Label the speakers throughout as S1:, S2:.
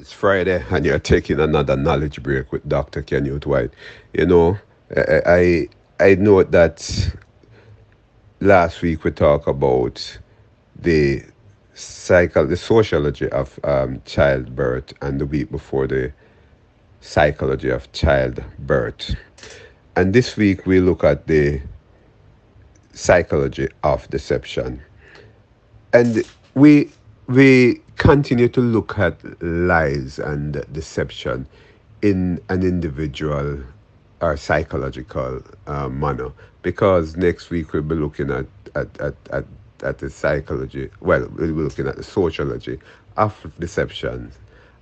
S1: It's Friday, and you're taking another knowledge break with Dr. Kenute White. You know, I I, I know that last week we talked about the cycle, the sociology of um, childbirth, and the week before the psychology of childbirth. And this week we look at the psychology of deception. And we we continue to look at lies and deception in an individual or psychological uh, manner. Because next week we'll be looking at at, at, at, at the psychology well we'll be looking at the sociology of deception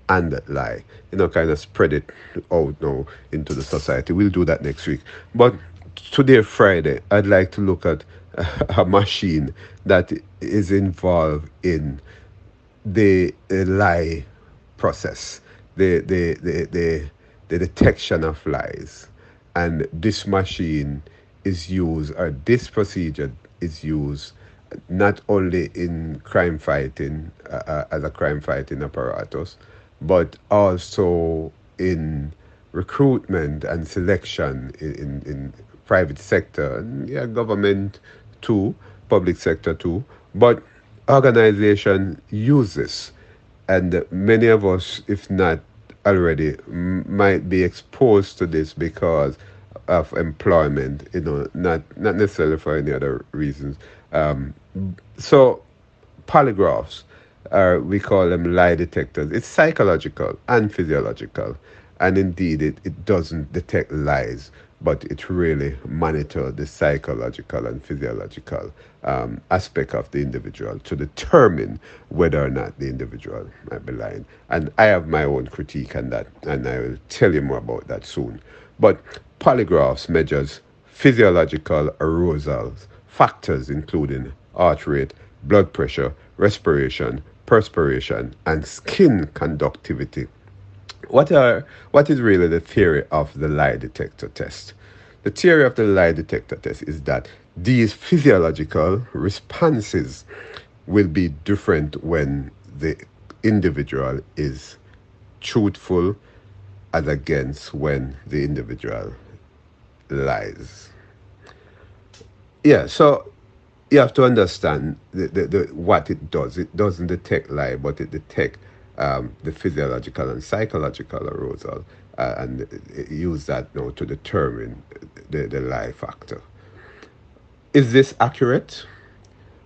S1: and lie. You know kind of spread it out now into the society. We'll do that next week. But today friday i'd like to look at a machine that is involved in the, the lie process, the, the, the, the, the detection of lies. And this machine is used, or this procedure is used not only in crime fighting uh, uh as a crime fighting apparatus, but also in recruitment and selection in, in, in private sector and yeah, government too, public sector too. But organization uses, and many of us, if not already, might be exposed to this because of employment, you know, not not necessarily for any other reasons. Um, so polygraphs are we call them lie detectors. It's psychological and physiological, and indeed it, it doesn't detect lies but it really monitors the psychological and physiological um, aspect of the individual to determine whether or not the individual might be lying. And I have my own critique on that, and I will tell you more about that soon. But polygraphs measures physiological arousal factors including heart rate, blood pressure, respiration, perspiration, and skin conductivity what are what is really the theory of the lie detector test? The theory of the lie detector test is that these physiological responses will be different when the individual is truthful as against when the individual lies. Yeah, so you have to understand the, the, the, what it does. It doesn't detect lie, but it detects um, the physiological and psychological arousal uh, and use that now to determine the, the lie factor. Is this accurate?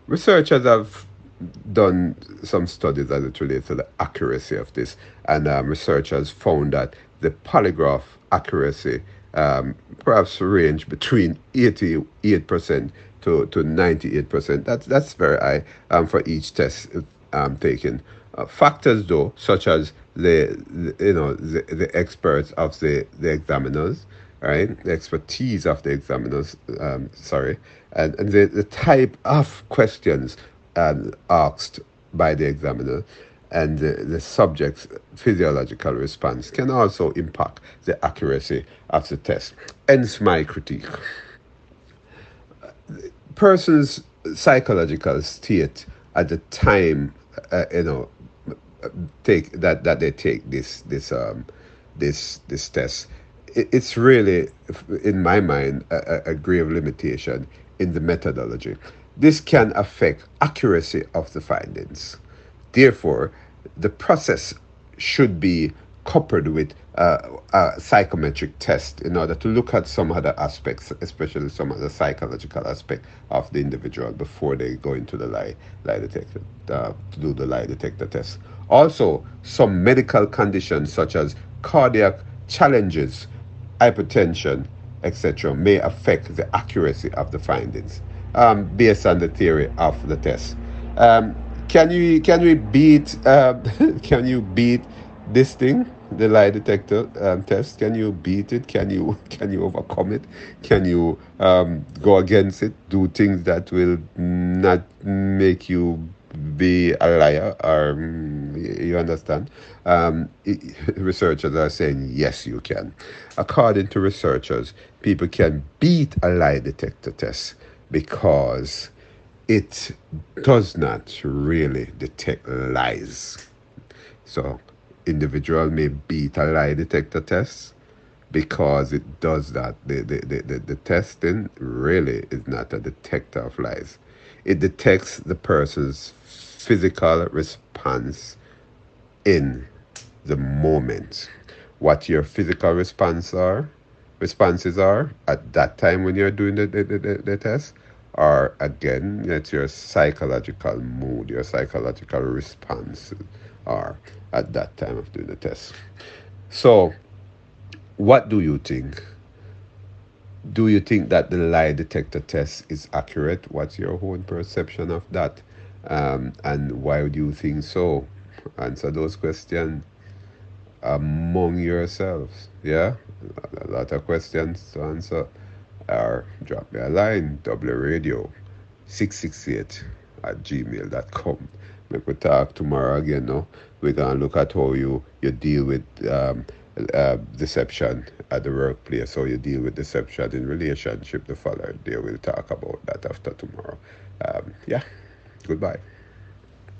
S1: Researchers have done some studies as it relates to the accuracy of this, and um, researchers found that the polygraph accuracy um, perhaps range between 88% to, to 98%. That's, that's very high um, for each test um, taken. Uh, factors though, such as the, the you know the, the experts of the the examiners, right? The expertise of the examiners, um, sorry, and, and the, the type of questions um, asked by the examiner and the, the subject's physiological response can also impact the accuracy of the test. Hence my critique. Person's psychological state at the time, uh, you know, take that that they take this this um this this test. It, it's really in my mind a, a grave limitation in the methodology. This can affect accuracy of the findings. Therefore the process should be coupled with uh, a psychometric test in order to look at some other aspects, especially some of the psychological aspect of the individual before they go into the lie lie detector uh, to do the lie detector test. Also, some medical conditions such as cardiac challenges, hypertension, etc., may affect the accuracy of the findings um, based on the theory of the test. Um, can you can we beat uh, can you beat this thing? the lie detector um, test? Can you beat it? Can you can you overcome it? Can you um, go against it? Do things that will not make you be a liar or um, you understand um, researchers are saying yes you can according to researchers people can beat a lie detector test because it does not really detect lies so individual may beat a lie detector test because it does that. The, the, the, the, the testing really is not a detector of lies. It detects the person's physical response in the moment. What your physical response are, responses are at that time when you're doing the, the, the, the test, are again, it's your psychological mood, your psychological response are at that time of doing the test. So, what do you think? Do you think that the lie detector test is accurate? What's your own perception of that? Um, and why do you think so? Answer those questions among yourselves. Yeah? A lot of questions to answer. Or drop me a line, double radio 668 at gmail.com. We talk tomorrow again, no? We're going to look at how you, you deal with um, uh, deception at the workplace, how you deal with deception in relationship the following day. We'll talk about that after tomorrow. Um, yeah, goodbye.